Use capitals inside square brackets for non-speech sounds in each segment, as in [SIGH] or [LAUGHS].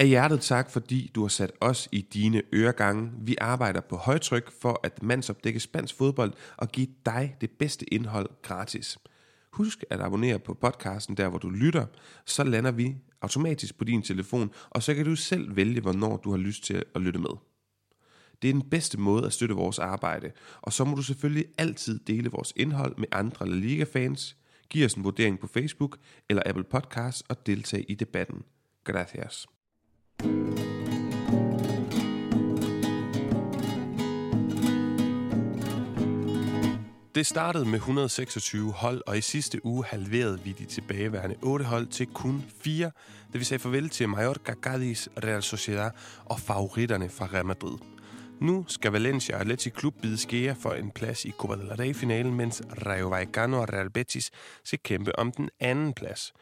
Af hjertet tak, fordi du har sat os i dine øregange. Vi arbejder på højtryk for at mandsopdække spansk fodbold og give dig det bedste indhold gratis. Husk at abonnere på podcasten der, hvor du lytter. Så lander vi automatisk på din telefon, og så kan du selv vælge, hvornår du har lyst til at lytte med. Det er den bedste måde at støtte vores arbejde, og så må du selvfølgelig altid dele vores indhold med andre La Liga-fans. give os en vurdering på Facebook eller Apple Podcasts og deltage i debatten. Gracias. Det startede med 126 hold, og i sidste uge halverede vi de tilbageværende 8 hold til kun 4, da vi sagde farvel til Mallorca, Cádiz, Real Sociedad og favoritterne fra Real Madrid. Nu skal Valencia og Athletic Klub bide skære for en plads i Copa del Rey-finalen, mens Rayo Vallecano og Real Betis skal kæmpe om den anden plads.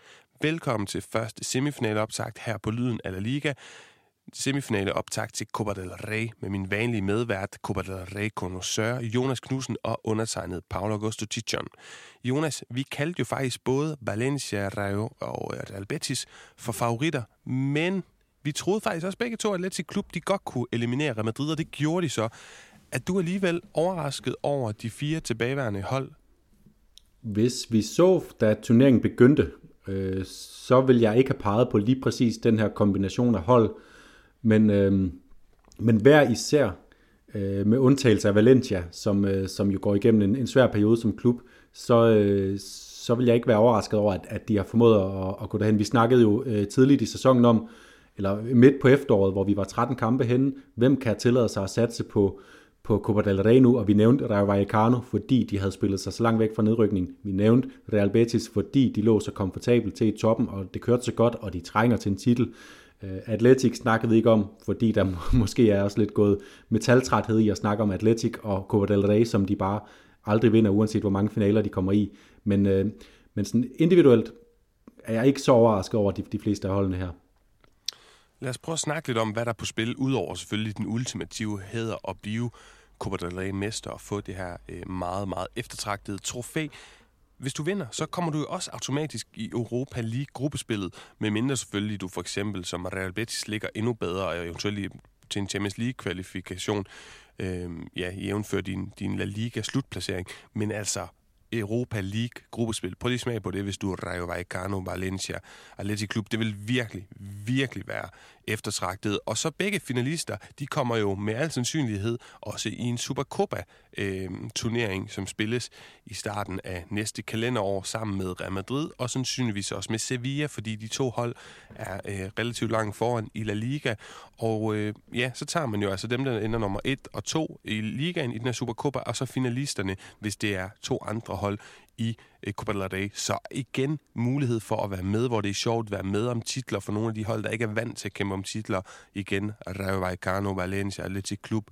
Velkommen til første semifinaleoptakt her på Lyden af La Liga. Semifinale optakt til Copa del Rey med min vanlige medvært, Copa del Rey connoisseur Jonas Knudsen og undertegnet Paolo Augusto Tichon. Jonas, vi kaldte jo faktisk både Valencia, Rayo og øh, Real Betis for favoritter, men vi troede faktisk også begge to, at Atletic Klub de godt kunne eliminere Real Madrid, og det gjorde de så. Er du alligevel overrasket over de fire tilbageværende hold? Hvis vi så, da turneringen begyndte, øh, så vil jeg ikke have peget på lige præcis den her kombination af hold. Men, øh, men hver især, øh, med undtagelse af Valencia, som, øh, som jo går igennem en, en svær periode som klub, så, øh, så vil jeg ikke være overrasket over, at, at de har formået at, at gå derhen. Vi snakkede jo øh, tidligt i sæsonen om, eller midt på efteråret, hvor vi var 13 kampe henne, hvem kan tillade sig at satse på, på Copa del Rey nu, og vi nævnte Rayo Vallecano, fordi de havde spillet sig så langt væk fra nedrykningen. Vi nævnte Real Betis, fordi de lå så komfortabelt til i toppen, og det kørte så godt, og de trænger til en titel. Øh, Atletik snakkede vi ikke om, fordi der [LAUGHS] måske er også lidt gået metaltræthed i at snakke om Atletik og Copa del Rey, som de bare aldrig vinder, uanset hvor mange finaler de kommer i. Men, øh, men sådan individuelt er jeg ikke så overrasket over de, de fleste af holdene her. Lad os prøve at snakke lidt om, hvad der er på spil, udover selvfølgelig den ultimative hæder at blive Copa del Rey-mester og få det her øh, meget, meget eftertragtede trofæ. Hvis du vinder, så kommer du jo også automatisk i Europa League-gruppespillet, medmindre selvfølgelig du for eksempel som Real Betis ligger endnu bedre, og eventuelt til en Champions League-kvalifikation, øh, ja, jævnfør din, din La Liga-slutplacering. Men altså, Europa League gruppespil. Prøv lige smag på det, hvis du er Rayo Vallecano, Valencia, Atleti Klub. Det vil virkelig, virkelig være eftertragtet. Og så begge finalister, de kommer jo med al sandsynlighed også i en Supercopa øh, turnering, som spilles i starten af næste kalenderår sammen med Real Madrid, og sandsynligvis også med Sevilla, fordi de to hold er øh, relativt langt foran i La Liga. Og øh, ja, så tager man jo altså dem, der ender nummer 1 og 2 i ligaen i den her Supercopa, og så finalisterne, hvis det er to andre hold i eh, Copa del Rey. Så igen mulighed for at være med, hvor det er sjovt at være med om titler for nogle af de hold, der ikke er vant til at kæmpe om titler. Igen, Rayo Vallecano, Valencia, Athletic Club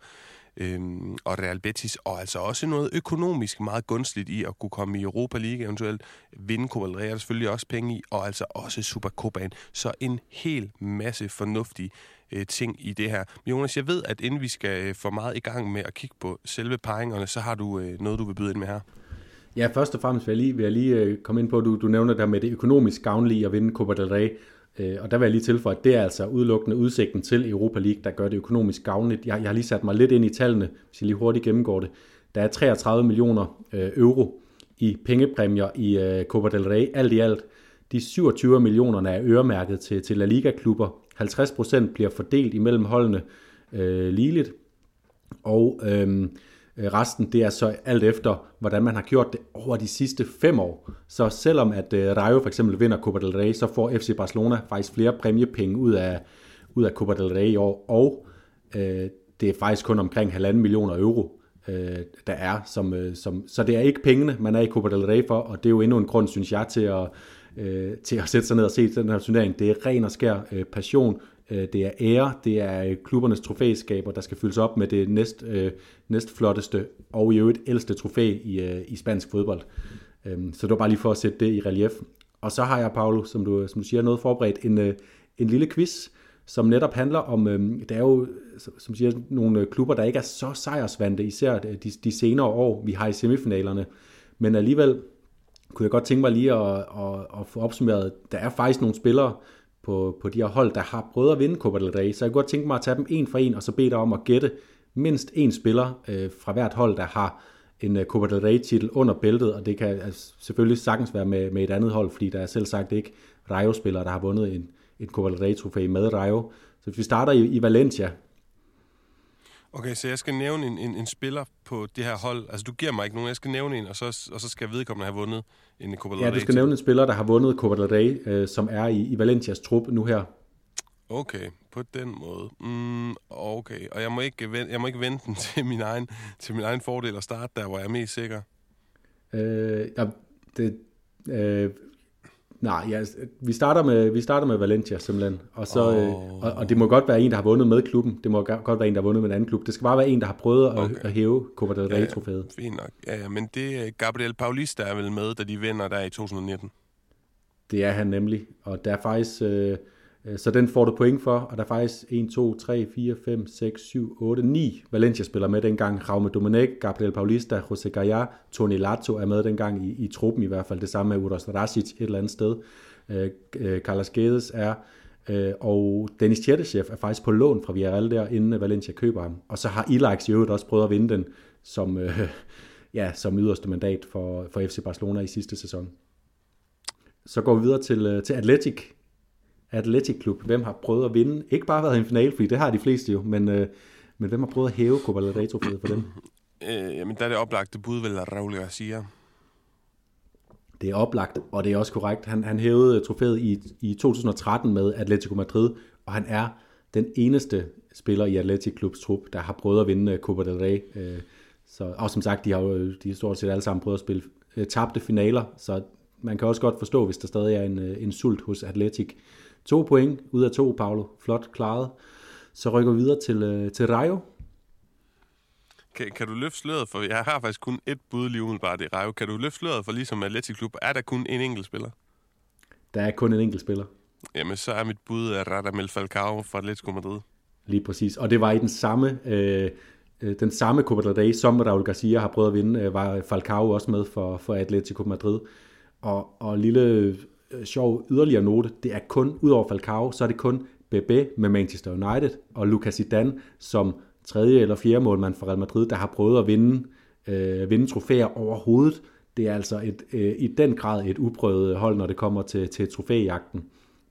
øhm, og Real Betis, og altså også noget økonomisk meget gunstigt i at kunne komme i Europa League, eventuelt vinde Copa del Rey, er der selvfølgelig også penge i, og altså også Supercopaen. Så en hel masse fornuftige øh, ting i det her. Jonas, jeg ved, at inden vi skal øh, få meget i gang med at kigge på selve pegingerne, så har du øh, noget, du vil byde ind med her. Ja, først og fremmest vil jeg lige, vil jeg lige øh, komme ind på, at du, du nævner der med det økonomisk gavnlige at vinde Copa del Rey. Øh, og der vil jeg lige tilføje, at det er altså udelukkende udsigten til Europa League, der gør det økonomisk gavnligt. Jeg, jeg har lige sat mig lidt ind i tallene, hvis jeg lige hurtigt gennemgår det. Der er 33 millioner øh, euro i pengepræmier i øh, Copa del Rey, alt i alt. De 27 millioner er øremærket til, til La Liga-klubber. 50% bliver fordelt imellem holdene øh, ligeligt. Og Øh, Øh, resten, det er så alt efter, hvordan man har gjort det over de sidste fem år. Så selvom at øh, Rayo for eksempel vinder Copa del Rey, så får FC Barcelona faktisk flere præmiepenge ud af, ud af Copa del Rey i år, og øh, det er faktisk kun omkring halvanden millioner euro, øh, der er. Som, øh, som, så det er ikke pengene, man er i Copa del Rey for, og det er jo endnu en grund, synes jeg, til at, øh, til at sætte sig ned og se den her turnering. Det er ren og skær øh, passion, Øh, det er ære, det er øh, klubbernes trofæskaber, der skal fyldes op med det næst, øh, næstflotteste og i øvrigt ældste trofæ i, øh, i spansk fodbold. Øhm, så det var bare lige for at sætte det i relief. Og så har jeg, Paolo, som du, som du siger, noget forberedt, en, øh, en lille quiz, som netop handler om, øh, der er jo, som siger, nogle øh, klubber, der ikke er så sejrsvante, især de, de senere år, vi har i semifinalerne. Men alligevel kunne jeg godt tænke mig lige at, at, at få opsummeret, der er faktisk nogle spillere, på, på de her hold, der har prøvet at vinde Copa del Rey. Så jeg kunne godt tænke mig at tage dem en for en, og så bede dig om at gætte mindst en spiller øh, fra hvert hold, der har en uh, Copa del Rey titel under bæltet, og det kan altså, selvfølgelig sagtens være med, med et andet hold, fordi der er selv sagt ikke Rayo-spillere, der har vundet en, en Copa del Rey trofæ med Rayo. Så hvis vi starter i, i Valencia, Okay, så jeg skal nævne en, en, en spiller på det her hold. Altså, du giver mig ikke nogen. Jeg skal nævne en, og så, og så skal vedkommende have vundet en Copa del Rey. Ja, du skal nævne en spiller, der har vundet Copa del Rey, øh, som er i, i Valencias trup nu her. Okay, på den måde. Mm, okay, og jeg må ikke, jeg må ikke vente den [LAUGHS] til min, egen, til min egen fordel at starte der, hvor jeg er mest sikker. Øh, ja, det, øh, Nej, ja, vi, starter med, vi starter med Valencia simpelthen, og, så, oh. øh, og, og det må godt være en, der har vundet med klubben. Det må godt være en, der har vundet med en anden klub. Det skal bare være en, der har prøvet at, okay. at hæve Copa del Rey-trofæet. Ja, fint nok. Ja, ja, men det er Gabriel Paulista er vel med, da de vinder der i 2019. Det er han nemlig, og der er faktisk... Øh, Øh, Øh, så den får du point for, og der er faktisk 1, 2, 3, 4, 5, 6, 7, 8, 9 Valencia spiller med dengang. Raume Domenech, Gabriel Paulista, Jose Gaya, Toni Lato er med dengang i, i truppen i hvert fald. Det samme med Uros Rasic et eller andet sted. Øh, øh, Carlos Gedes er, øh, og Dennis Tjertechev er faktisk på lån fra Villarreal der, inden Valencia køber ham. Og så har Ilax i øvrigt også prøvet at vinde den som, øh, [LAUGHS] ja, som yderste mandat for, for FC Barcelona i sidste sæson. Så går vi videre til, øh, til Atletic, Athletic Club, hvem har prøvet at vinde, ikke bare været i en finale, fordi det har de fleste jo, men, øh, men hvem har prøvet at hæve Copa del Rey for dem? [CLEARS THROAT] Øh, jamen, der er det oplagte bud vel Raul Garcia. Det er oplagt, og det er også korrekt. Han, han hævede trofæet i, i 2013 med Atletico Madrid, og han er den eneste spiller i Athletic Clubs trup, der har prøvet at vinde Copa del Rey. Øh, så, og som sagt, de har jo de har stort set alle sammen prøvet at spille øh, tabte finaler, så man kan også godt forstå, hvis der stadig er en, øh, en sult hos Atletic. To point ud af to, Paolo. Flot klaret. Så rykker vi videre til, øh, til Rayo. Kan, kan du løfte sløret for, jeg har faktisk kun et bud lige umiddelbart i Rayo. Kan du løfte sløret for ligesom Atletic Klub, er der kun en enkelt spiller? Der er kun en enkelt spiller. Jamen, så er mit bud af Radamel Falcao fra Atletico Madrid. Lige præcis. Og det var i den samme, øh, øh den samme Copa del Rey, som Raul Garcia har prøvet at vinde, øh, var Falcao også med for, for Atletico Madrid. Og, og lille øh, sjov yderligere note, det er kun, udover Falcao, så er det kun Bebe med Manchester United og Lucas Zidane som tredje eller fjerde målmand for Real Madrid, der har prøvet at vinde, øh, vinde trofæer overhovedet. Det er altså et, øh, i den grad et uprøvet hold, når det kommer til, til trofæjagten.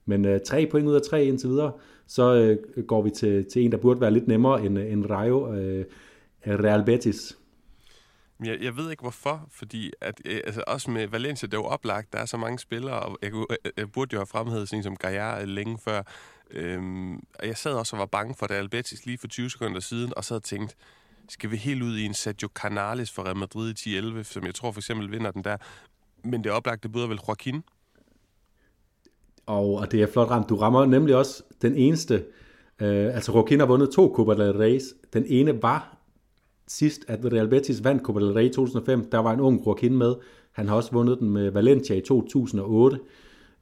Men øh, tre point ud af tre indtil videre, så øh, går vi til, til en, der burde være lidt nemmere end, øh, end Rayo, øh, Real Betis. Jeg, jeg ved ikke hvorfor, fordi at, øh, altså også med Valencia, det er jo oplagt, der er så mange spillere, og jeg, kunne, øh, jeg burde jo have fremhævet sådan som Gaia øh, længe før. Øhm, og jeg sad også og var bange for det Albetis lige for 20 sekunder siden, og så havde tænkt, skal vi helt ud i en Sergio Canales for Real Madrid i 10-11, som jeg tror for eksempel vinder den der. Men det oplagte byder vel Joaquin? Og, og det er flot ramt. Du rammer nemlig også den eneste, øh, altså Joaquin har vundet to Copa del Rey's. Den ene var sidst, at Real Betis vandt Copa del Rey i 2005, der var en ung Joaquin med. Han har også vundet den med Valencia i 2008.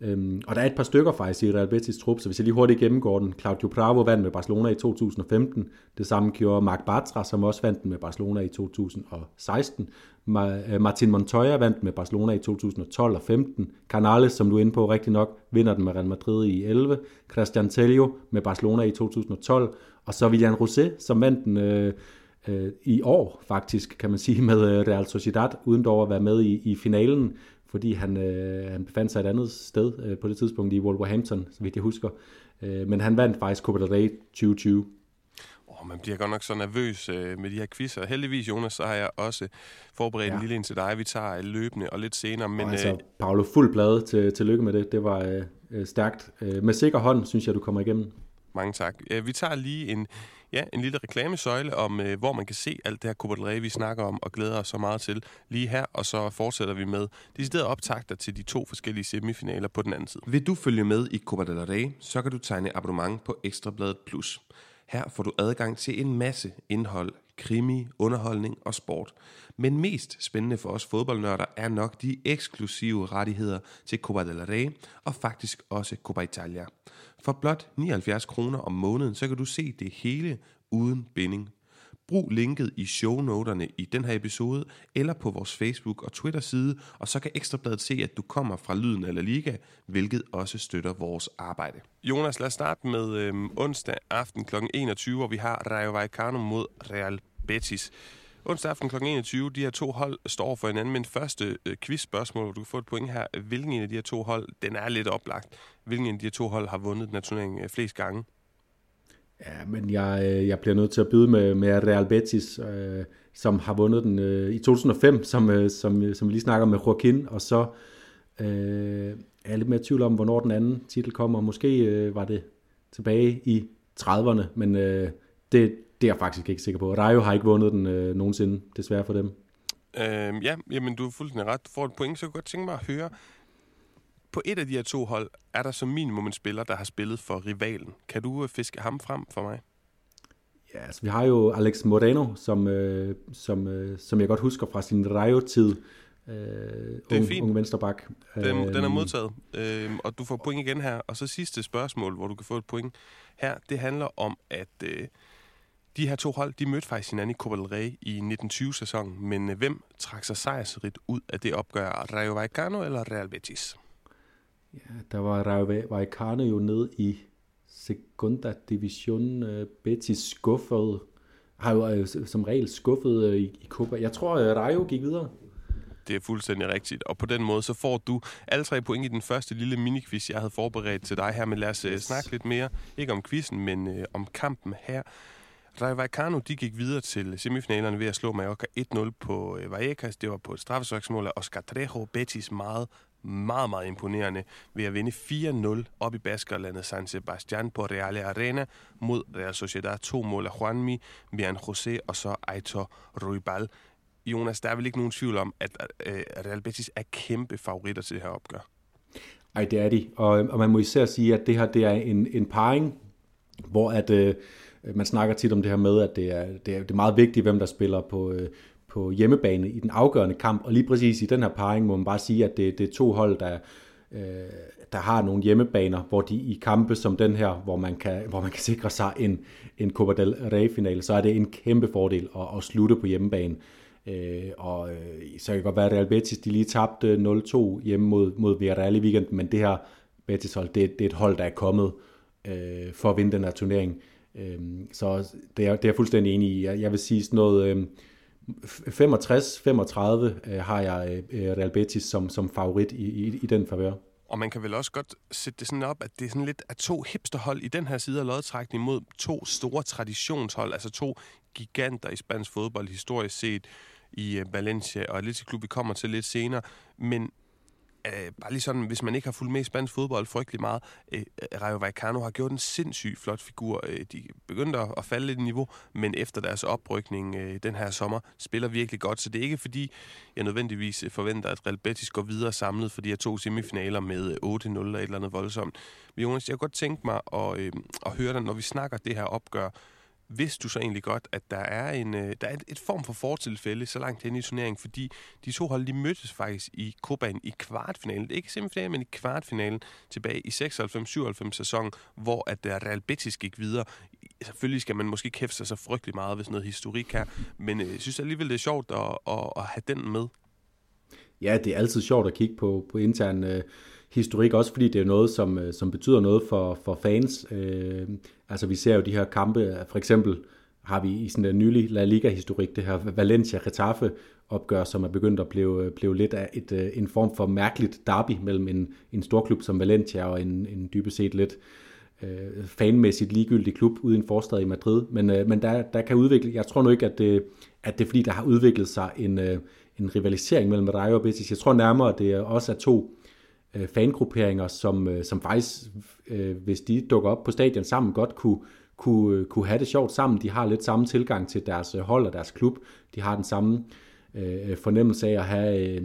Øhm, og der er et par stykker faktisk i Real Betis trup, så hvis jeg lige hurtigt gennemgår den. Claudio Bravo vandt med Barcelona i 2015. Det samme gjorde Marc Bartra, som også vandt den med Barcelona i 2016. Øh, Martin Montoya vandt med Barcelona i 2012 og 15. Canales, som du er inde på rigtig nok, vinder den med Real Madrid i 11. Christian Tello med Barcelona i 2012. Og så William Rosé, som vandt den øh, øh, i år faktisk, kan man sige, [LAUGHS] med øh, Real Sociedad, uden dog at være med i, i finalen, fordi han, øh, han befandt sig et andet sted øh, på det tidspunkt i Wolverhampton, så vidt jeg husker. Øh, men han vandt faktisk Copa del Rey 2020. Oh, man bliver godt nok så nervøs øh, med de her quizzer. Heldigvis, Jonas, så har jeg også forberedt ja. en lille en til dig. Vi tager løbende og lidt senere. Men, og altså, øh, Paolo, fuld blad til, til lykke med det. Det var øh, øh, stærkt. Øh, med sikker hånd, synes jeg, du kommer igennem. Mange tak. Øh, vi tager lige en, ja, en lille reklamesøjle om, øh, hvor man kan se alt det her Copa del Rey, vi snakker om og glæder os så meget til lige her, og så fortsætter vi med deciderede optagter til de to forskellige semifinaler på den anden side. Vil du følge med i Copa del Rey, så kan du tegne abonnement på Ekstrabladet Plus. Her får du adgang til en masse indhold, krimi, underholdning og sport. Men mest spændende for os fodboldnørder er nok de eksklusive rettigheder til Copa del Rey og faktisk også Copa Italia. For blot 79 kroner om måneden, så kan du se det hele uden binding. Brug linket i shownoterne i den her episode, eller på vores Facebook og Twitter-side, og så kan Ekstrabladet se, at du kommer fra Lyden eller Liga, hvilket også støtter vores arbejde. Jonas, lad os starte med øhm, onsdag aften kl. 21, hvor vi har Rayo Vallecano mod Real Betis. Onsdag aften kl. 21, de her to hold står for hinanden, men første øh, quizspørgsmål, hvor du kan få et point her. Hvilken en af de her to hold, den er lidt oplagt. Hvilken en af de her to hold har vundet den her turnering øh, flest gange? Ja, men jeg, øh, jeg bliver nødt til at byde med, med Real Betis, øh, som har vundet den øh, i 2005, som, øh, som, øh, som vi lige snakker med Joaquin, og så øh, er jeg lidt mere i tvivl om, hvornår den anden titel kommer. Måske øh, var det tilbage i 30'erne, men øh, det, det er jeg faktisk ikke sikker på. Rayo har ikke vundet den øh, nogensinde, desværre for dem. Øh, ja, jamen du er fuldstændig ret. Du får et point, så jeg kunne godt tænke mig at høre, på et af de her to hold er der som minimum en spiller, der har spillet for rivalen. Kan du øh, fiske ham frem for mig? Ja, altså, vi har jo Alex Moreno, som, øh, som, øh, som jeg godt husker fra sin Rayo-tid. Øh, det er unge, fint. Unge vensterbak. Den, øh, den er modtaget. Øh, og du får point igen her. Og så sidste spørgsmål, hvor du kan få et point her. Det handler om, at øh, de her to hold, de mødte faktisk hinanden i Copa del Rey i 1920-sæsonen. Men øh, hvem trak sig sejrsrigt ud af det opgør? Rayo Vallecano eller Real Betis? Ja, der var Vallecano jo ned i Segunda Division. Uh, Betis skuffet, har jo som regel skuffet uh, i, i Copa. Jeg tror, at Rayo gik videre. Det er fuldstændig rigtigt. Og på den måde, så får du alle tre point i den første lille miniquiz, jeg havde forberedt til dig her. Men lad os yes. snakke lidt mere, ikke om quizzen, men uh, om kampen her. Rayo Vallecano, de gik videre til semifinalerne ved at slå Mallorca 1-0 på uh, Vallecas. Det var på et straffesøgsmål af Oscar Trejo. Betis meget meget, meget imponerende ved at vinde 4-0 op i Baskerlandet San Sebastian på Real Arena mod Real Sociedad. To mål af Juanmi, Mian José og så Aitor Ruibal. Jonas, der er vel ikke nogen tvivl om, at øh, Real Betis er kæmpe favoritter til det her opgør. Ej, det er de. Og, og man må især sige, at det her det er en, en parring, hvor at, øh, man snakker tit om det her med, at det er, det er, det er meget vigtigt, hvem der spiller på, øh, på hjemmebane i den afgørende kamp, og lige præcis i den her parring må man bare sige, at det, det er to hold, der, øh, der har nogle hjemmebaner, hvor de i kampe som den her, hvor man kan, hvor man kan sikre sig en, en Copa del Rey-finale, så er det en kæmpe fordel at, at slutte på hjemmebane. Øh, og øh, så kan det godt være, at Real Betis de lige tabte 0-2 hjemme mod, mod Villarreal i weekenden, men det her Betis-hold, det, det er et hold, der er kommet øh, for at vinde den her turnering. Øh, så det er, det er jeg fuldstændig enig i. Jeg, jeg vil sige sådan noget... Øh, 65-35 øh, har jeg øh, Real Betis som, som favorit i, i, i den favør. Og man kan vel også godt sætte det sådan op, at det er sådan lidt af to hipsterhold i den her side af lodtrækningen mod to store traditionshold, altså to giganter i spansk fodbold historisk set i øh, Valencia og Atletico Klub, vi kommer til lidt senere. Men øh, bare lige sådan, hvis man ikke har fulgt med i spansk fodbold frygtelig meget, øh, Rayo Vallecano har gjort en sindssygt flot figur. Øh, de begyndte at, at falde lidt i niveau, men efter deres oprykning øh, den her sommer, spiller virkelig godt. Så det er ikke fordi, jeg nødvendigvis øh, forventer, at Real Betis går videre samlet for de her to semifinaler med øh, 8-0 eller et eller andet voldsomt. Men Jonas, jeg kunne godt tænke mig at, øh, at høre dig, når vi snakker det her opgør, vidste du så egentlig godt, at der er, en, øh, der er et, et form for fortilfælde så langt hen i turneringen, fordi de to hold, de mødtes faktisk i Kobaen i kvartfinalen, ikke semifinalen, men i kvartfinalen tilbage i 96-97 sæson, hvor at der Real Betis gik videre. Selvfølgelig skal man måske kæfte sig så frygtelig meget ved sådan noget historik her, men øh, jeg synes alligevel, det er sjovt at, at, at have den med. Ja, det er altid sjovt at kigge på, på intern øh, historik, også fordi det er noget, som, øh, som betyder noget for, for fans. Øh, altså vi ser jo de her kampe, for eksempel har vi i sådan en nylig La Liga-historik, det her Valencia-Getafe opgør, som er begyndt at blive, blive lidt af et, øh, en form for mærkeligt derby mellem en, en storklub som Valencia og en, en dybest set lidt øh, fanmæssigt ligegyldig klub uden en forstad i Madrid. Men, øh, men der, der kan udvikle, jeg tror nu ikke, at det, at det er fordi, der har udviklet sig en, øh, en rivalisering mellem Rayo og Betis. Jeg tror nærmere, at det også er to øh, fangrupperinger, som, øh, som faktisk, øh, hvis de dukker op på stadion sammen, godt kunne, kunne, øh, kunne have det sjovt sammen. De har lidt samme tilgang til deres øh, hold og deres klub. De har den samme øh, fornemmelse af at have øh,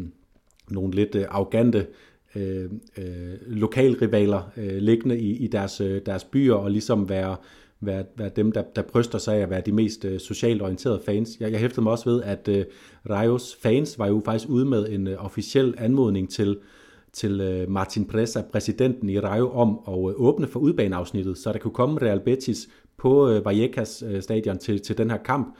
nogle lidt øh, arrogante øh, øh, lokalrivaler øh, liggende i, i deres, øh, deres byer og ligesom være, være, være dem, der, der bryster sig af at være de mest øh, socialt orienterede fans. Jeg, jeg hæftede mig også ved, at øh, Rajos fans var jo faktisk ude med en øh, officiel anmodning til til øh, Martin Presa, præsidenten i Rayo, om at øh, åbne for udbaneafsnittet, så der kunne komme Real Betis på øh, Vallecas stadion til, til den her kamp.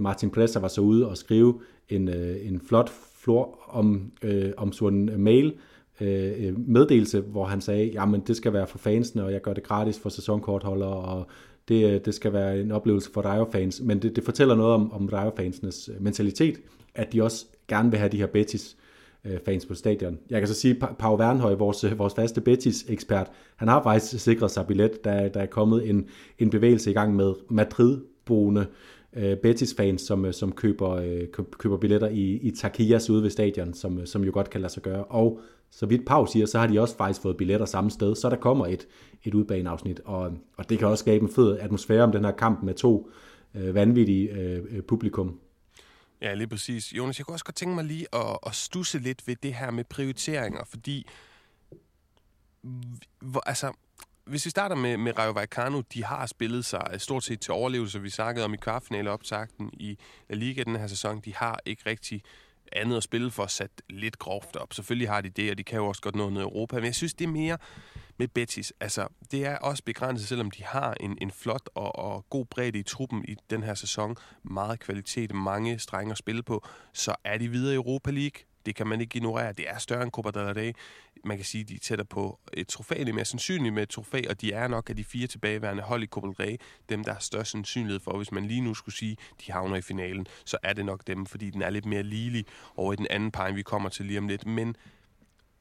Martin Presser var så ude og skrive en, en flot flor om, øh, om sådan en mail, øh, meddelelse, hvor han sagde, jamen det skal være for fansene, og jeg gør det gratis for sæsonkortholdere, og det, det skal være en oplevelse for Rayo-fans. Men det, det fortæller noget om, om Rayo-fansenes mentalitet, at de også gerne vil have de her Betis Øh, fans på stadion. Jeg kan så sige, at Pau Wernhøj, vores, vores faste Betis-ekspert, han har faktisk sikret sig billet, da der er kommet en, en bevægelse i gang med Madrid-boende øh, Betis-fans, som, øh, som køber, øh, køber billetter i, i Takias ude ved stadion, som, øh, som jo godt kan lade sig gøre. Og så vidt Pau siger, så har de også faktisk fået billetter samme sted, så der kommer et, et udbaneafsnit, og, og det kan også skabe en fed atmosfære om den her kamp med to øh, vanvittige øh, publikum. Ja, lige præcis. Jonas, jeg kunne også godt tænke mig lige at, at stusse lidt ved det her med prioriteringer, fordi hvor, altså, hvis vi starter med, med Rayo Vallecano, de har spillet sig øh, stort set til overlevelse. Vi snakkede om i kvartfinaleoptakten i La Liga den her sæson. De har ikke rigtig andet at spille for at sætte lidt groft op. Selvfølgelig har de det, og de kan jo også godt nå noget Europa. Men jeg synes, det er mere med Betis. Altså, det er også begrænset, selvom de har en, en flot og, og god bredde i truppen i den her sæson. Meget kvalitet, mange strenge at spille på. Så er de videre i Europa League. Det kan man ikke ignorere. Det er større end Copa del Rey. Man kan sige, at de er tættere på et trofæ. Det er mere sandsynligt med et trofæ, og de er nok af de fire tilbageværende hold i Copa del Rey, dem, der er størst sandsynlighed for, hvis man lige nu skulle sige, de havner i finalen, så er det nok dem, fordi den er lidt mere ligelig over i den anden pege, vi kommer til lige om lidt. Men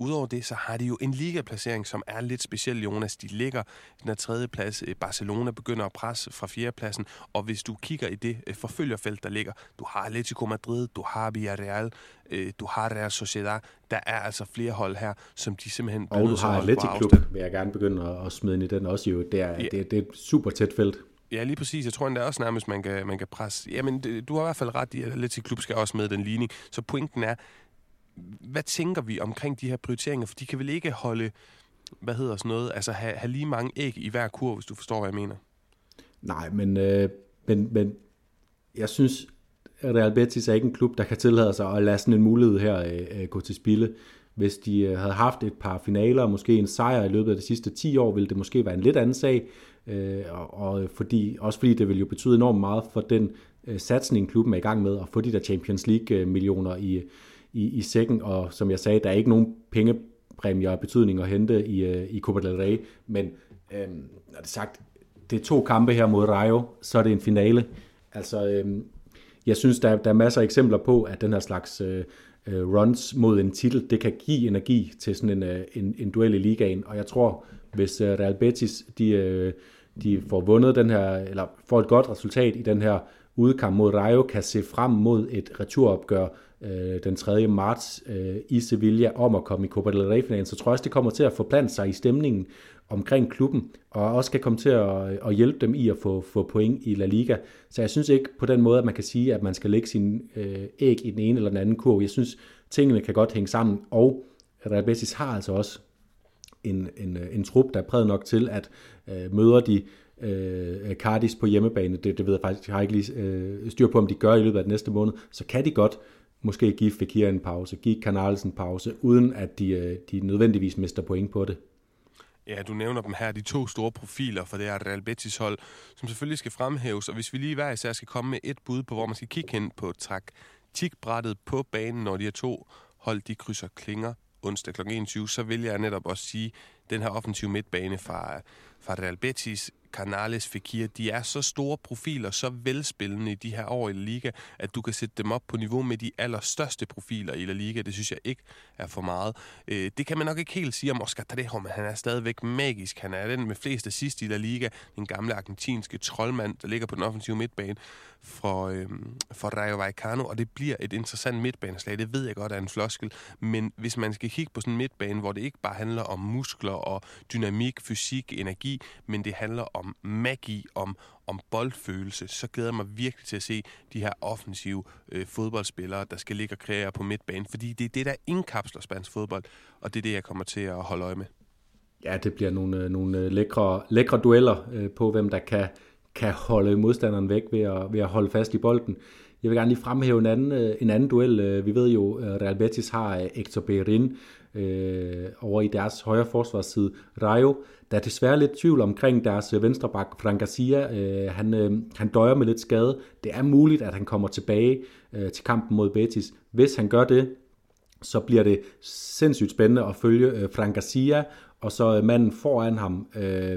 Udover det, så har de jo en ligaplacering, som er lidt speciel, Jonas. De ligger den her tredje plads. Øh, Barcelona begynder at presse fra fjerdepladsen, og hvis du kigger i det øh, forfølgerfelt, der ligger, du har Atletico Madrid, du har Villarreal, øh, du har Real Sociedad. Der er altså flere hold her, som de simpelthen Og du har Atletico Klub, vil jeg gerne begynde at smide ind i den også. Jo. Det, er, ja. det, det er et super tæt felt. Ja, lige præcis. Jeg tror endda også nærmest, man kan, man kan presse. Jamen, du har i hvert fald ret i, at Atletico Klub skal også med den ligning. Så pointen er, hvad tænker vi omkring de her prioriteringer? For de kan vel ikke holde, hvad hedder sådan noget, altså have, have lige mange æg i hver kur, hvis du forstår, hvad jeg mener? Nej, men, øh, men, men jeg synes, at Real Betis er ikke en klub, der kan tillade sig at lade sådan en mulighed her øh, øh gå til spilde. Hvis de øh, havde haft et par finaler, måske en sejr i løbet af de sidste 10 år, ville det måske være en lidt anden sag. Øh, og, og fordi, også fordi det vil jo betyde enormt meget for den øh, satsning, klubben er i gang med, at få de der Champions League-millioner øh, i, i, i sækken, og som jeg sagde, der er ikke nogen pengepræmier og betydning at hente i, øh, i Copa del Rey, men øh, når det sagt, det er to kampe her mod Rayo, så er det en finale. Altså, øh, jeg synes, der, der er masser af eksempler på, at den her slags øh, øh, runs mod en titel, det kan give energi til sådan en, øh, en, en duel i ligaen, og jeg tror, hvis øh, Real Betis, de, øh, de får vundet den her, eller får et godt resultat i den her udkamp mod Rayo, kan se frem mod et returopgør øh, den 3. marts øh, i Sevilla om at komme i Copa del Rey-finalen, så tror jeg også, det kommer til at forplante sig i stemningen omkring klubben, og også skal komme til at, at hjælpe dem i at få, få point i La Liga. Så jeg synes ikke på den måde, at man kan sige, at man skal lægge sin øh, æg i den ene eller den anden kurv. Jeg synes, tingene kan godt hænge sammen, og Real Betis har altså også en, en, øh, en trup, der er præget nok til, at øh, møder de øh, Cardis på hjemmebane, det, det ved jeg faktisk, jeg har ikke lige øh, styr på, om de gør i løbet af den næste måned, så kan de godt måske give Fekir en pause, give Canales en pause, uden at de, øh, de nødvendigvis mister point på det. Ja, du nævner dem her, de to store profiler for det her Real Betis hold, som selvfølgelig skal fremhæves, og hvis vi lige hver især skal komme med et bud på, hvor man skal kigge hen på taktikbrættet på banen, når de her to hold, de krydser klinger onsdag kl. 21, så vil jeg netop også sige, den her offensive midtbane fra, fra Real Betis Canales, Fekir, de er så store profiler, så velspillende i de her år i La Liga, at du kan sætte dem op på niveau med de allerstørste profiler i La Liga. Det synes jeg ikke er for meget. Øh, det kan man nok ikke helt sige om Oscar Trejo, men han er stadigvæk magisk. Han er den med flest assist i La Liga. Den gamle argentinske troldmand, der ligger på den offensive midtbane for, øh, for Rayo Vallecano, og det bliver et interessant midtbaneslag. Det ved jeg godt er en floskel, men hvis man skal kigge på sådan en midtbane, hvor det ikke bare handler om muskler og dynamik, fysik, energi, men det handler om magi, om, om boldfølelse, så glæder jeg mig virkelig til at se de her offensive øh, fodboldspillere, der skal ligge og kreere på midtbanen, fordi det er det, der indkapsler spansk fodbold, og det er det, jeg kommer til at holde øje med. Ja, det bliver nogle, øh, nogle øh, lækre, lækre dueller øh, på, hvem der kan kan holde modstanderen væk ved at, ved at holde fast i bolden. Jeg vil gerne lige fremhæve en anden, øh, en anden duel. Vi ved jo, at Real Betis har Hector Bellerin, øh, over i deres højre forsvarsside. Rayo, der er desværre lidt tvivl omkring deres øh, venstreback, Frank Garcia. Øh, han, øh, han døjer med lidt skade. Det er muligt, at han kommer tilbage øh, til kampen mod Betis. Hvis han gør det, så bliver det sindssygt spændende at følge øh, Frank Garcia, og så øh, manden foran ham, øh,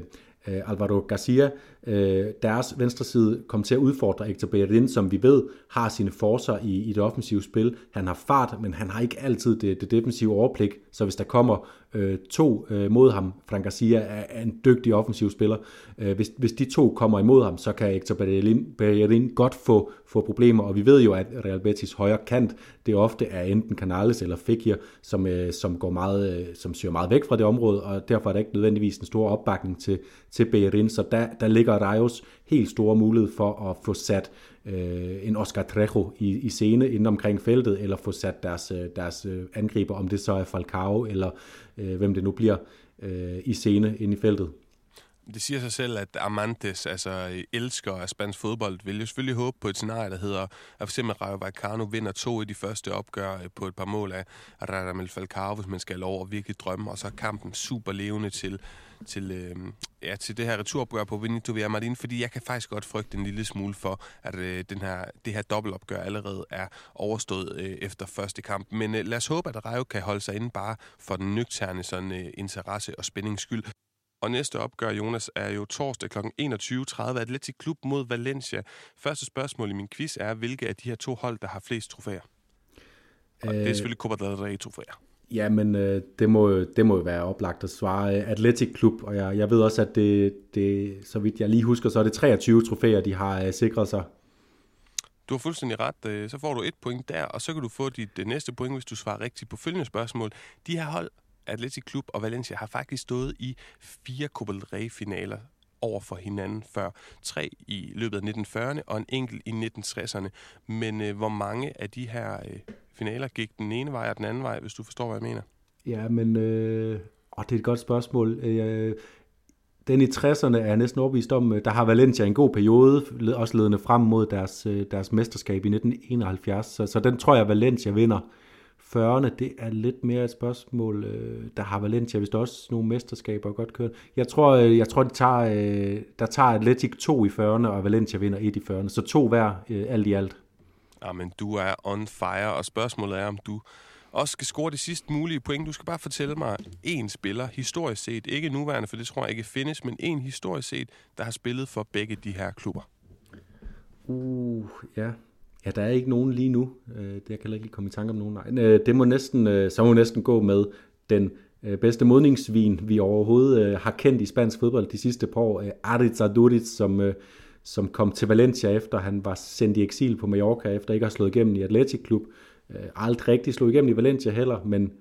øh, Alvaro Garcia, øh, deres venstre side kom til at udfordre Hector Bellerin, som vi ved har sine forser i, i det offensive spil. Han har fart, men han har ikke altid det, det defensive overblik, så hvis der kommer øh, to øh, mod ham, Frank Garcia er, er en dygtig offensiv spiller, øh, hvis, hvis de to kommer imod ham, så kan Hector Bellerin, Bellerin godt få, få problemer, og vi ved jo, at Real Betis højre kant, det ofte er enten Canales eller Fekir, som, øh, som, går meget, øh, som søger meget væk fra det område, og derfor er der ikke nødvendigvis en stor opbakning til, til Bellerin, så der, der ligger Rayos helt store mulighed for at få sat øh, en Oscar Trejo i, i scene inden omkring feltet, eller få sat deres, øh, deres øh, angriber, om det så er Falcao, eller øh, hvem det nu bliver, øh, i scene inde i feltet. Det siger sig selv, at Amantes, altså elsker af spansk fodbold, vil jo selvfølgelig håbe på et scenarie, der hedder, at for eksempel Rayo Vallecano vinder to i de første opgør øh, på et par mål af Radamel Falcao, hvis man skal lov at virkelig drømme, og så er kampen super levende til, til, øh, ja, til det her returopgør på Benito Villamarin, fordi jeg kan faktisk godt frygte en lille smule for, at øh, den her, det her dobbeltopgør allerede er overstået øh, efter første kamp. Men øh, lad os håbe, at Rayo kan holde sig inde bare for den nøgterne sådan, øh, interesse og spændings skyld. Og næste opgør, Jonas, er jo torsdag kl. 21.30 Atletic Klub mod Valencia. Første spørgsmål i min quiz er, hvilke af de her to hold, der har flest trofæer? Og øh, det er øh, selvfølgelig Copa del Rey trofæer. Ja, men øh, det, må, det må jo være oplagt at svare. Øh, Atletic Klub, og jeg, jeg ved også, at det, det, så vidt jeg lige husker, så er det 23 trofæer, de har øh, sikret sig. Du har fuldstændig ret. Øh, så får du et point der, og så kan du få dit øh, næste point, hvis du svarer rigtigt på følgende spørgsmål. De her hold Atletic Klub og Valencia har faktisk stået i fire Copa del Rey-finaler over for hinanden før. Tre i løbet af 1940'erne og en enkelt i 1960'erne. Men øh, hvor mange af de her øh, finaler gik den ene vej og den anden vej, hvis du forstår, hvad jeg mener? Ja, men øh, åh, det er et godt spørgsmål. Øh, den i 60'erne er næsten overbevist om, øh, der har Valencia en god periode, også ledende frem mod deres, øh, deres mesterskab i 1971, så, så den tror jeg, Valencia vinder. 40'erne, det er lidt mere et spørgsmål. Øh, der har Valencia vist også nogle mesterskaber godt kørt. Jeg tror, øh, jeg tror de tager, øh, der tager Atletic 2 i 40'erne, og Valencia vinder 1 i 40'erne. Så to hver, alt i alt. Jamen, du er on fire, og spørgsmålet er, om du også skal score det sidste mulige point. Du skal bare fortælle mig en spiller, historisk set, ikke nuværende, for det tror jeg ikke findes, men en historisk set, der har spillet for begge de her klubber. Uh, ja. Ja, der er ikke nogen lige nu. Øh, det jeg kan ikke komme i tanke om nogen. Nej, øh, det må næsten, øh, så må næsten gå med den øh, bedste modningsvin, vi overhovedet øh, har kendt i spansk fodbold de sidste par år. Øh, Aritz Aduriz, som, som kom til Valencia efter han var sendt i eksil på Mallorca, efter ikke at have slået igennem i Atletic Klub. Aldrig rigtig slået igennem i Valencia heller, men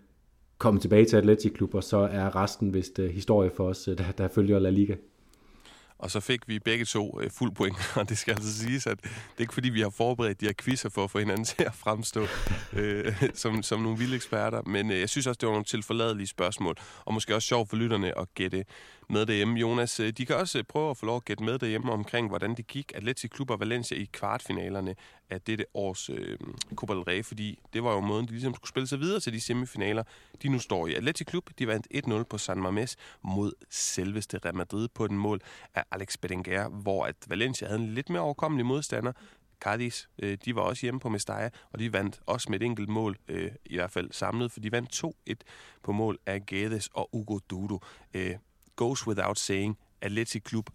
kom tilbage til Atletic Klub, og så er resten vist historie for os, der, der følger La Liga. Og så fik vi begge to øh, fuld point, [LAUGHS] og det skal altså siges, at det er ikke fordi, vi har forberedt de her quizzer for at få hinanden [LAUGHS] til at fremstå øh, [LAUGHS] som, som nogle vilde eksperter, men øh, jeg synes også, det var nogle tilforladelige spørgsmål, og måske også sjovt for lytterne at gætte med derhjemme. Jonas, øh, de kan også øh, prøve at få lov at gætte med derhjemme omkring, hvordan det gik Atletic Klub og Valencia i kvartfinalerne af dette års øh, Copa del Rey, fordi det var jo måden, de ligesom skulle spille sig videre til de semifinaler, de nu står i. Atletic Klub, de vandt 1-0 på San Mamés mod selveste Real Madrid på den mål af Alex Berenguer, hvor at Valencia havde en lidt mere overkommelig modstander, Cardis, øh, de var også hjemme på Mestalla, og de vandt også med et enkelt mål, øh, i hvert fald samlet, for de vandt 2-1 på mål af Guedes og Hugo Dudo. Øh, goes without saying, Atletic Klub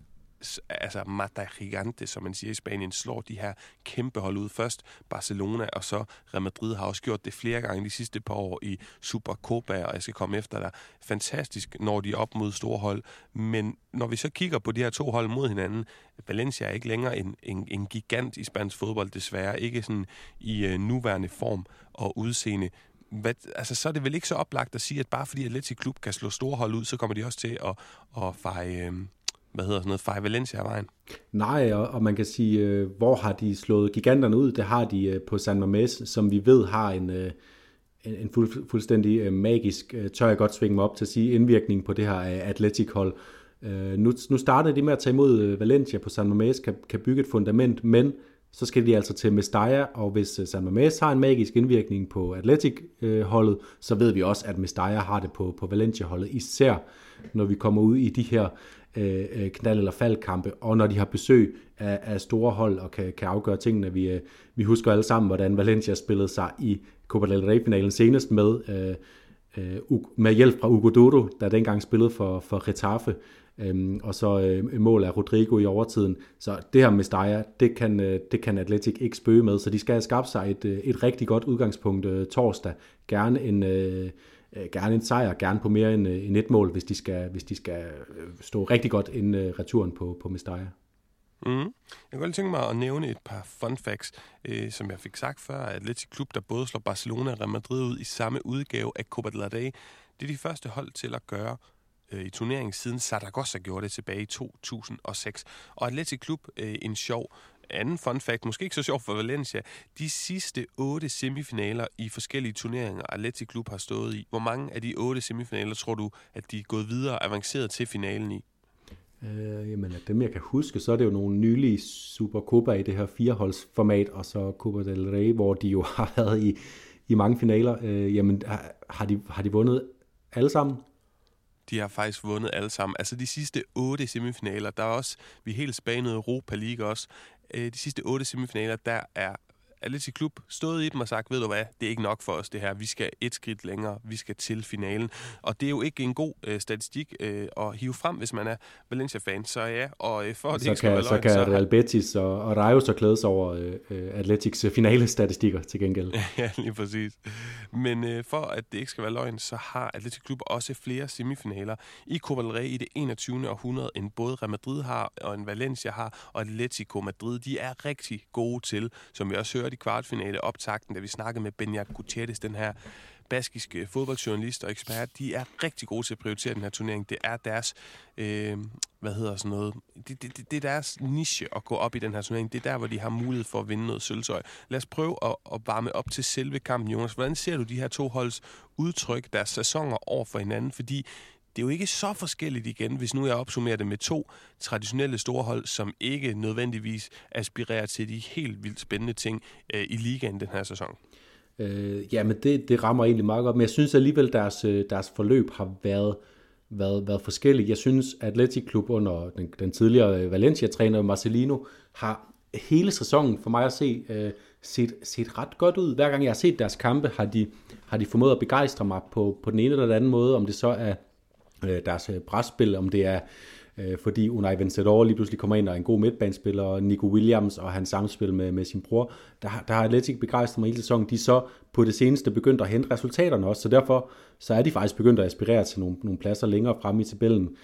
altså Mata Gigante, som man siger i Spanien, slår de her kæmpe hold ud. Først Barcelona, og så Real Madrid har også gjort det flere gange de sidste par år i Supercopa, og jeg skal komme efter dig. Fantastisk, når de er op mod store hold. Men når vi så kigger på de her to hold mod hinanden, Valencia er ikke længere en, en, en gigant i spansk fodbold, desværre. Ikke sådan i uh, nuværende form og udseende hvad, altså, så er det vel ikke så oplagt at sige, at bare fordi Atletic Klub kan slå store hold ud, så kommer de også til at, at feje, øh, hvad hedder sådan noget, feje Valencia af vejen. Nej, og, og man kan sige, øh, hvor har de slået giganterne ud? Det har de øh, på San Mamés, som vi ved har en, øh, en, en fuld, fuldstændig øh, magisk, øh, tør jeg godt svinge mig op til at sige, indvirkning på det her øh, Atletic-hold. Øh, nu, nu startede de med at tage imod øh, Valencia på San Mamés, kan, kan bygge et fundament, men så skal de altså til Mestalla, og hvis øh, San Mamés har en magisk indvirkning på Atletic-holdet, øh, så ved vi også, at Mestalla har det på, på Valencia-holdet, især når vi kommer ud i de her øh, øh, knald- eller faldkampe, og når de har besøg af, af store hold og kan, kan afgøre tingene. Vi, øh, vi husker alle sammen, hvordan Valencia spillede sig i Copa del Rey-finalen senest med, øh, øh, med hjælp fra Hugo Dodo, der dengang spillede for, for Getafe, øhm, og så øh, mål af Rodrigo i overtiden. Så det her med Steyr, det kan, øh, det kan Atletic ikke spøge med, så de skal have skabt sig et, øh, et rigtig godt udgangspunkt øh, torsdag. Gerne en, øh, øh gerne en sejr, gerne på mere end, øh, end et mål, hvis de skal, hvis de skal øh, stå rigtig godt inden øh, returen på, på Mestaya. Mm. Mm-hmm. Jeg kunne godt tænke mig at nævne et par fun facts, øh, som jeg fik sagt før, at Atletico Klub, der både slår Barcelona og Real Madrid ud i samme udgave af Copa del Rey, det er de første hold til at gøre øh, i turneringen, siden Saragossa gjorde det tilbage i 2006. Og Atletico Klub, øh, en sjov anden fun fact, måske ikke så sjov for Valencia, de sidste otte semifinaler i forskellige turneringer, Atletico Klub har stået i, hvor mange af de otte semifinaler tror du, at de er gået videre og avanceret til finalen i? Øh, jamen, af dem jeg kan huske, så er det jo nogle nylige Supercopa i det her fireholdsformat, og så Copa del Rey, hvor de jo [LAUGHS] har været i, i mange finaler. Øh, jamen, har, de, har de vundet alle sammen? De har faktisk vundet alle sammen. Altså de sidste otte semifinaler, der er også, vi er helt spanet Europa League også, øh, de sidste otte semifinaler, der er Atletico Klub stået i dem og sagt, ved du hvad, det er ikke nok for os det her. Vi skal et skridt længere. Vi skal til finalen. Og det er jo ikke en god øh, statistik øh, at hive frem, hvis man er Valencia-fan. Så ja, og øh, for at det så ikke kan, så kan så Real Betis og, og Rayo så klæde sig over øh, øh Atletics øh, finale-statistikker til gengæld. [LAUGHS] ja, lige præcis. Men øh, for at det ikke skal være løgn, så har Atletico Klub også flere semifinaler i Copa del Rey i det 21. århundrede, end både Real Madrid har, og en Valencia har, og Atletico Madrid. De er rigtig gode til, som vi også hører i kvartfinale optakten, da vi snakkede med Benja Gutierrez, den her baskiske fodboldjournalist og ekspert, de er rigtig gode til at prioritere den her turnering. Det er deres, øh, hvad hedder sådan noget, det, det, det er deres niche at gå op i den her turnering. Det er der, hvor de har mulighed for at vinde noget sølvtøj. Lad os prøve at, at varme op til selve kampen, Jonas. Hvordan ser du de her to holds udtryk, deres sæsoner over for hinanden? Fordi det er jo ikke så forskelligt igen, hvis nu jeg opsummerer det med to traditionelle store hold, som ikke nødvendigvis aspirerer til de helt vildt spændende ting øh, i ligaen den her sæson. Øh, ja, men det, det rammer egentlig meget godt, men jeg synes alligevel, deres, øh, deres forløb har været, været, været forskelligt. Jeg synes, at Atletic Klub under den, den tidligere øh, Valencia-træner Marcelino har hele sæsonen for mig at se øh, set, set ret godt ud. Hver gang jeg har set deres kampe, har de, har de formået at begejstre mig på, på den ene eller den anden måde, om det så er øh, deres øh, brætspil, om det er øh, fordi Unai Vencedor lige pludselig kommer ind og er en god midtbanespiller, og Nico Williams og hans samspil med, med sin bror, der, der har Atletic begejstret mig hele sæsonen. De så på det seneste begyndt at hente resultaterne også, så derfor så er de faktisk begyndt at aspirere til nogle, nogle pladser længere frem i tabellen.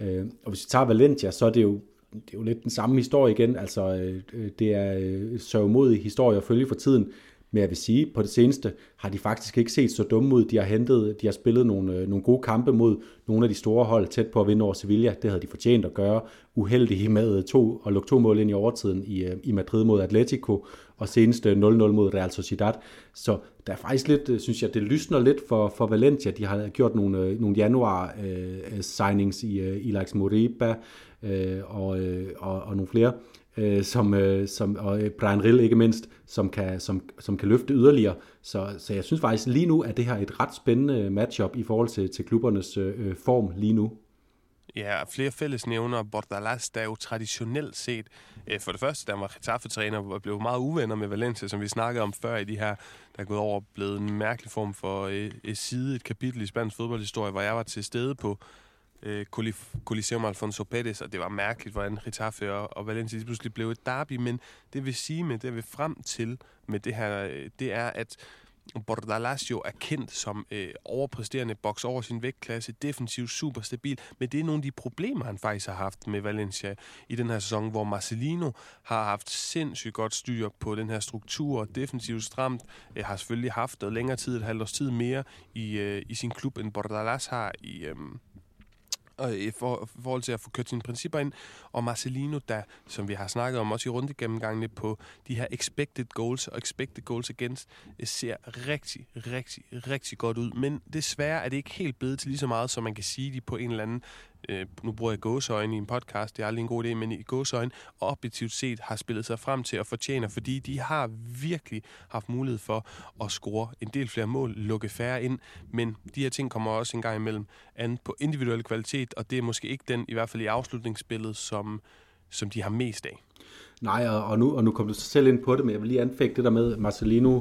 Øh, og hvis vi tager Valencia, så er det jo det er jo lidt den samme historie igen. Altså, øh, øh det er øh, sørgmodig historie at følge for tiden. Men jeg vil sige, på det seneste har de faktisk ikke set så dumme ud. De har hentet, de har spillet nogle, øh, nogle gode kampe mod nogle af de store hold tæt på at vinde over Sevilla. Det havde de fortjent at gøre. Uheldige med øh, to, og lukke to mål ind i overtiden i, øh, i Madrid mod Atletico, og senest 0-0 mod Real Sociedad. Så der er faktisk lidt, synes jeg, det lysner lidt for, for Valencia. De har gjort nogle, nogle januar-signings signings i, øh, i Lax Moriba øh, og, øh, og, og nogle flere øh, som, øh, som, og øh, Brian Rill ikke mindst, som kan, som, som kan løfte yderligere. Så, så jeg synes faktisk lige nu, at det her er et ret spændende matchup i forhold til, til klubbernes øh, øh form lige nu. Ja, flere fællesnævner. Bordalas, der er jo traditionelt set, øh, for det første, der var Getafe-træner, og blev meget uvenner med Valencia, som vi snakkede om før i de her, der er gået over blevet en mærkelig form for øh, øh side, et kapitel i spansk fodboldhistorie, hvor jeg var til stede på øh, Coliseum Alfonso Pérez, og det var mærkeligt, hvordan Getafe og, og Valencia lige pludselig blev et derby, men det vil sige med det, vi frem til med det her, øh, det er, at Bordalas jo er kendt som øh, overpræsterende boks over sin vægtklasse, defensivt super stabil, men det er nogle af de problemer, han faktisk har haft med Valencia i den her sæson, hvor Marcelino har haft sindssygt godt styr på den her struktur, defensivt stramt, øh, har selvfølgelig haft noget længere tid, et halvt års tid mere i, øh, i sin klub, end Bordalas har i, øh, og øh, i for, forhold til at få kørt sine principper ind. Og Marcelino, der, som vi har snakket om også i rundegennemgangene på de her expected goals og expected goals against, øh, ser rigtig, rigtig, rigtig godt ud. Men desværre er det ikke helt blevet til lige så meget, som man kan sige, de på en eller anden øh, nu bruger jeg gåsøjne i en podcast, det er aldrig en god idé, men i gåsøjne objektivt set har spillet sig frem til at fortjene, fordi de har virkelig haft mulighed for at score en del flere mål, lukke færre ind, men de her ting kommer også en gang imellem an på individuel kvalitet, og det er måske ikke den, i hvert fald i afslutningsspillet, som, som de har mest af. Nej, og nu, og nu kom du selv ind på det, men jeg vil lige anfægte det der med Marcelino,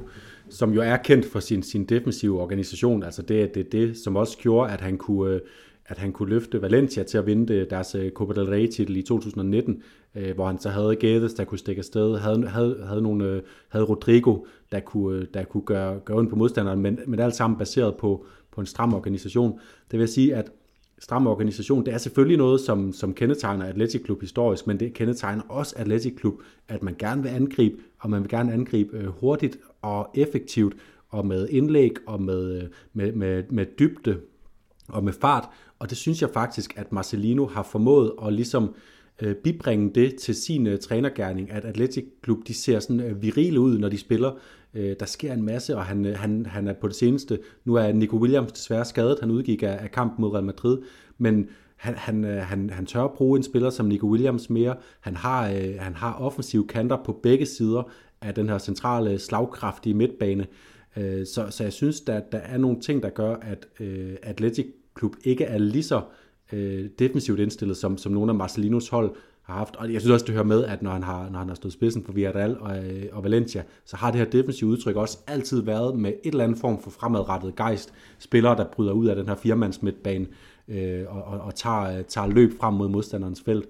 som jo er kendt for sin, sin defensive organisation. Altså det er det, det, som også gjorde, at han kunne, øh, at han kunne løfte Valencia til at vinde øh, deres øh, Copa del Rey-titel i 2019, øh, hvor han så havde Gades, der kunne stikke afsted, havde, havde, havde, nogle, øh, havde Rodrigo, der kunne, der kunne gøre, gøre ondt på modstanderen, men, men alt sammen baseret på, på en stram organisation. Det vil sige, at stram organisation, det er selvfølgelig noget, som, som kendetegner Atletic Klub historisk, men det kendetegner også Atletic Klub, at man gerne vil angribe, og man vil gerne angribe hurtigt og effektivt, og med indlæg, og med, med, med, med dybde, og med fart, og det synes jeg faktisk, at Marcelino har formået at ligesom øh, bibringe det til sin øh, trænergærning, at Atletic Klub, de ser sådan øh, virile ud, når de spiller. Øh, der sker en masse, og han, øh, han, han er på det seneste, nu er Nico Williams desværre skadet, han udgik af, af kampen mod Real Madrid, men han, han, øh, han, han tør at bruge en spiller som Nico Williams mere. Han har, øh, han har offensive kanter på begge sider af den her centrale, slagkraftige midtbane. Øh, så, så jeg synes, at der er nogle ting, der gør, at øh, Atletic klub ikke er lige så øh, defensivt indstillet, som, som nogle af Marcelinos hold har haft. Og jeg synes også, det hører med, at når han har, når han har stået spidsen for Villarreal og, øh, og Valencia, så har det her defensive udtryk også altid været med et eller andet form for fremadrettet gejst. Spillere, der bryder ud af den her firmands midtbane øh, og, og, og tager, øh, tager løb frem mod modstanderens felt.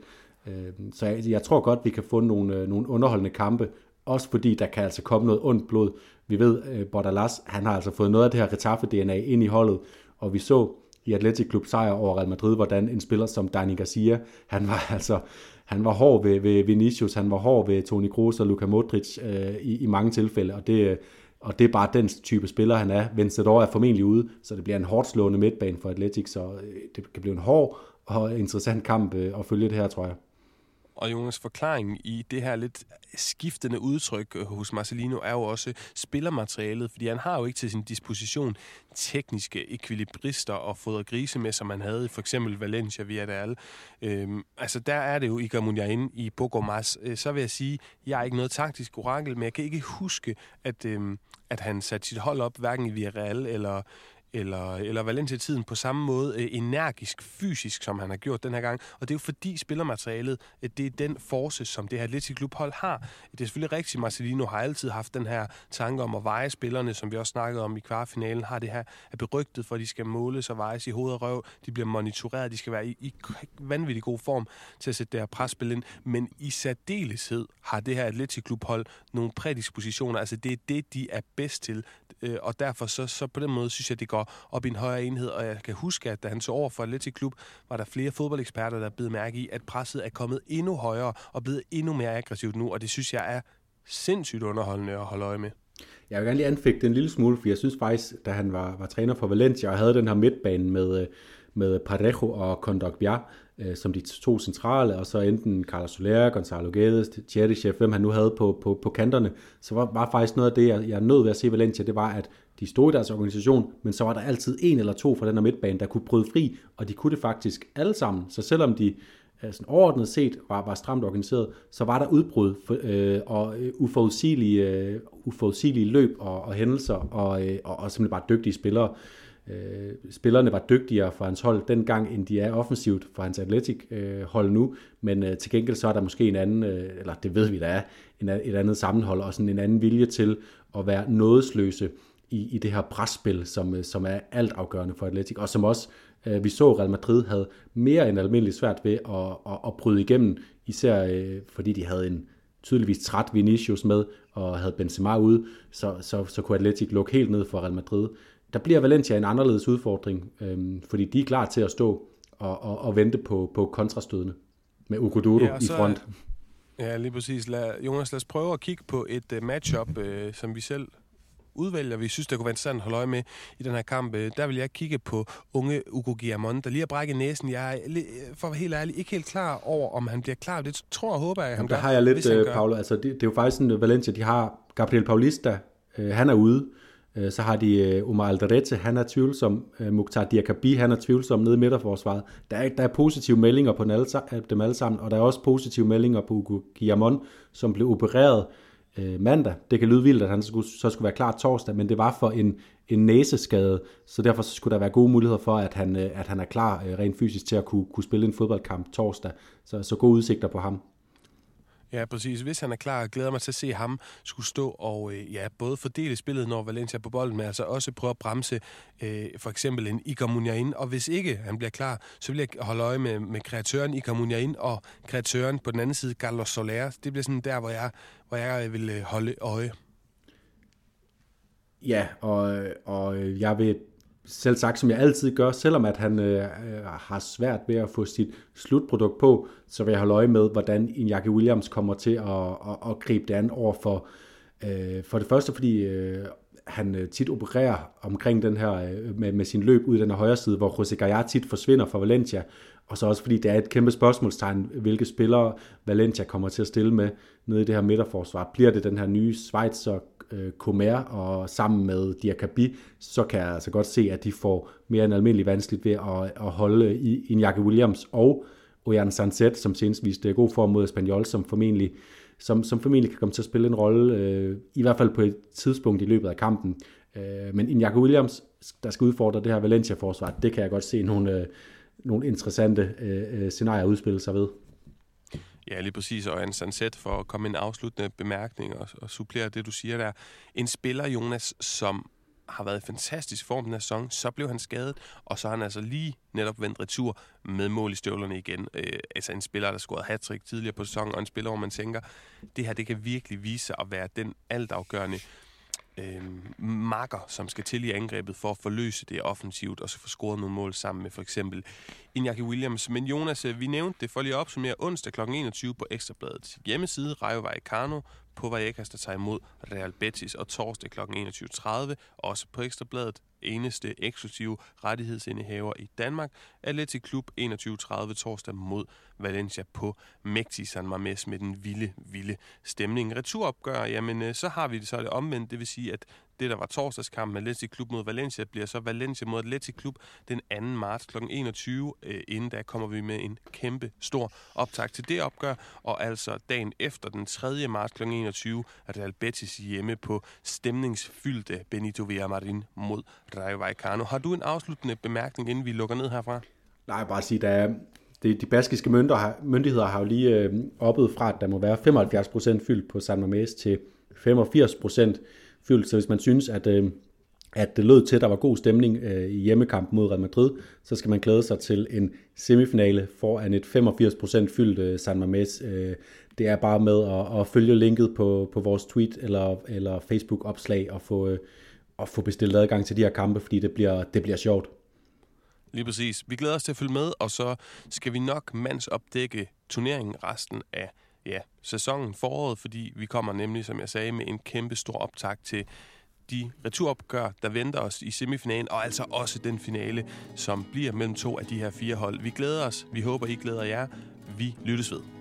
Øh, så jeg, jeg tror godt, vi kan få nogle, øh, nogle underholdende kampe, også fordi der kan altså komme noget ondt blod. Vi ved, øh, Bordalas, han har altså fået noget af det her Retaffe-DNA ind i holdet, og vi så i Atletic Klub sejr over Real Madrid, hvordan en spiller som Dani Garcia, han var [LAUGHS] altså han var hård ved, ved Vinicius, han var hård ved Toni Kroos og Luka Modric øh, i, i mange tilfælde, og det, øh, og det er bare den type spiller, han er. Vencedor er formentlig ude, så det bliver en hårdt slående midtbane for Atletic, så øh, det kan blive en hård og interessant kamp øh, at følge det her, tror jeg. Og Jonas, forklaring i det her lidt skiftende udtryk øh, hos Marcelino er jo også spillermaterialet, fordi han har jo ikke til sin disposition tekniske ekvilibrister og fodre grise med, som man havde i for eksempel Valencia Villarreal. Øhm, altså der er det jo Iker Munjain i Bogomas. Øh, så vil jeg sige, jeg er ikke noget taktisk orakel, men jeg kan ikke huske, at, øhm, at han satte sit hold op, hverken i Villarreal eller, eller, eller Valencia-tiden på samme måde øh, energisk, fysisk, som han har gjort den her gang. Og det er jo fordi spillermaterialet, øh, det er den force, som det her Atletic klubhold har. Det er selvfølgelig rigtigt, Marcelino har altid haft den her tanke om at veje spillerne, som vi også snakkede om i kvartfinalen, har det her er berygtet for, at de skal måles og vejes i hoved og røv. De bliver monitoreret, de skal være i, i vanvittig god form til at sætte det her presspil ind. Men i særdeleshed har det her Atletic klubhold nogle prædispositioner. Altså det er det, de er bedst til. Øh, og derfor så, så på den måde synes jeg, det går op i en højere enhed. Og jeg kan huske, at da han så over for Atletic Klub, var der flere fodboldeksperter, der blev mærke i, at presset er kommet endnu højere og blevet endnu mere aggressivt nu. Og det synes jeg er sindssygt underholdende at holde øje med. Jeg vil gerne lige anfægte en lille smule, for jeg synes faktisk, da han var, var træner for Valencia og havde den her midtbane med, øh, med Parejo og Kondogbia, øh, som de to centrale, og så enten Carlos Soler, Gonzalo Guedes, Cheryshev, hvem han nu havde på, på, på kanterne, så var, var faktisk noget af det, jeg, jeg nød ved at se Valencia, det var, at de stod i deres organisation, men så var der altid en eller to fra den her midtbane, der kunne bryde fri, og de kunne det faktisk alle sammen. Så selvom de øh, sådan overordnet set var, var stramt organiseret, så var der udbrud for, øh, og øh, uforudsigelige, øh, uforudsigelige løb og, og hændelser, og, øh, og, og simpelthen bare dygtige spillere. Øh, spillerne var dygtigere for hans hold dengang, end de er offensivt for hans atletik øh, hold nu, men øh, til gengæld så er der måske en anden, øh, eller det ved vi, der er, en, et andet sammenhold og sådan en anden vilje til at være nådesløse i, i det her presspil, som, øh, som er altafgørende for Atletic, og som også øh, vi så Real Madrid havde mere end almindeligt svært ved at, at, at bryde igennem, især øh, fordi de havde en tydeligvis træt Vinicius med, og havde Benzema ude, så, så, så kunne Atletic lukke helt ned for Real Madrid. Der bliver Valencia en anderledes udfordring, øh, fordi de er klar til at stå og, og, og vente på, på kontrastødene med Ugoduro ja, i front. Ja, lige præcis. Lad, Jonas, lad os prøve at kigge på et uh, matchup, uh, som vi selv udvælger, vi synes, det kunne være interessant at holde øje med i den her kamp, øh, der vil jeg kigge på unge Ugo Guillamon, der lige har brækket næsen. Jeg er for at være helt ærlig ikke helt klar over, om han bliver klar. Det tror og håber jeg, han gør. Der har jeg lidt, uh, Paolo. Altså, det, det, er jo faktisk sådan, Valencia, de har Gabriel Paulista, uh, han er ude, Øh, så har de øh, Omar Alderete, han er tvivlsom. Øh, Mukhtar Diakabi, han er tvivlsom nede i midterforsvaret. Der er, der er positive meldinger på dem alle, dem alle sammen, og der er også positive meldinger på Ugo Guillamon, som blev opereret øh, mandag. Det kan lyde vildt, at han skulle, så skulle være klar torsdag, men det var for en, en næseskade, så derfor så skulle der være gode muligheder for, at han, øh, at han er klar øh, rent fysisk til at kunne, kunne spille en fodboldkamp torsdag. Så, så gode udsigter på ham. Ja, præcis. Hvis han er klar, glæder mig til at se ham skulle stå og øh, ja, både fordele spillet, når Valencia er på bolden, men altså også prøve at bremse øh, for eksempel en Iker Munjain. Og hvis ikke han bliver klar, så vil jeg holde øje med, med kreatøren Iker Munjain og kreatøren på den anden side, Carlos Soler. Det bliver sådan der, hvor jeg, hvor jeg øh, vil øh, holde øje. Ja, og, øh, og jeg vil selv sagt, som jeg altid gør, selvom at han øh, øh, har svært ved at få sit slutprodukt på, så vil jeg holde øje med, hvordan Iñaki Williams kommer til at, at, at gribe det an over for, øh, for det første, fordi øh, han øh, tit opererer omkring den her, øh, med, med sin løb ud i den her højre side, hvor José Gallar tit forsvinder fra Valencia, og så også fordi det er et kæmpe spørgsmålstegn, hvilke spillere Valencia kommer til at stille med nede i det her midterforsvar. Bliver det den her nye Schweizer øh, Comer og sammen med Diakabi, så kan jeg altså godt se, at de får mere end almindeligt vanskeligt ved at, at holde i, i Williams og Ojan Sanset, som senest viste god form mod Espanyol, som formentlig, som, som formentlig kan komme til at spille en rolle, øh, i hvert fald på et tidspunkt i løbet af kampen. Øh, men Iñaki Williams, der skal udfordre det her Valencia-forsvar, det kan jeg godt se nogle, øh, nogle interessante øh, øh scenarier udspille sig ved. Ja, lige præcis, og en Sanset for at komme en afsluttende bemærkning og, og supplere det, du siger der. En spiller, Jonas, som har været i fantastisk form den her sæson, så blev han skadet, og så har han altså lige netop vendt retur med mål i støvlerne igen. Øh, altså en spiller, der scorede hat tidligere på sæsonen, og en spiller, hvor man tænker, det her det kan virkelig vise sig at være den altafgørende øh, makker, som skal til i angrebet for at forløse det offensivt, og så få scoret nogle mål sammen med for eksempel Iñaki Williams. Men Jonas, øh, vi nævnte det for lige at opsummere onsdag kl. 21 på Ekstrabladets hjemmeside, Rayo Vallecano, på Vallecas, der tager imod Real Betis, og torsdag kl. 21.30, også på Ekstrabladet, eneste eksklusive rettighedsindehaver i Danmark, Atletic Klub 21.30 torsdag mod Valencia på Mægtig San Mames med den vilde, vilde stemning. Returopgør, jamen øh, så har vi det så det omvendt, det vil sige, at det, der var torsdagskampen Atletic Klub mod Valencia, bliver så Valencia mod Atletic Klub den 2. marts kl. 21. Øh, inden da kommer vi med en kæmpe stor optag til det opgør, og altså dagen efter den 3. marts kl. 21 er det Albetis hjemme på stemningsfyldte Benito Villamarin mod Rayo Vallecano. Har du en afsluttende bemærkning, inden vi lukker ned herfra? Nej, bare sige, der det, de baskiske myndigheder har jo lige øh, oppet fra, at der må være 75% fyldt på San Mamés til 85% fyldt. Så hvis man synes, at, øh, at det lød til, at der var god stemning øh, i hjemmekampen mod Real Madrid, så skal man glæde sig til en semifinale foran et 85% fyldt øh, San Mamés. Øh, det er bare med at, at følge linket på, på vores tweet eller, eller Facebook-opslag og få, øh, at få bestilt adgang til de her kampe, fordi det bliver, det bliver sjovt. Lige præcis. Vi glæder os til at følge med, og så skal vi nok mandsopdække turneringen resten af ja, sæsonen foråret, fordi vi kommer nemlig, som jeg sagde, med en kæmpe stor optag til de returopgør, der venter os i semifinalen, og altså også den finale, som bliver mellem to af de her fire hold. Vi glæder os. Vi håber, I glæder jer. Vi lyttes ved.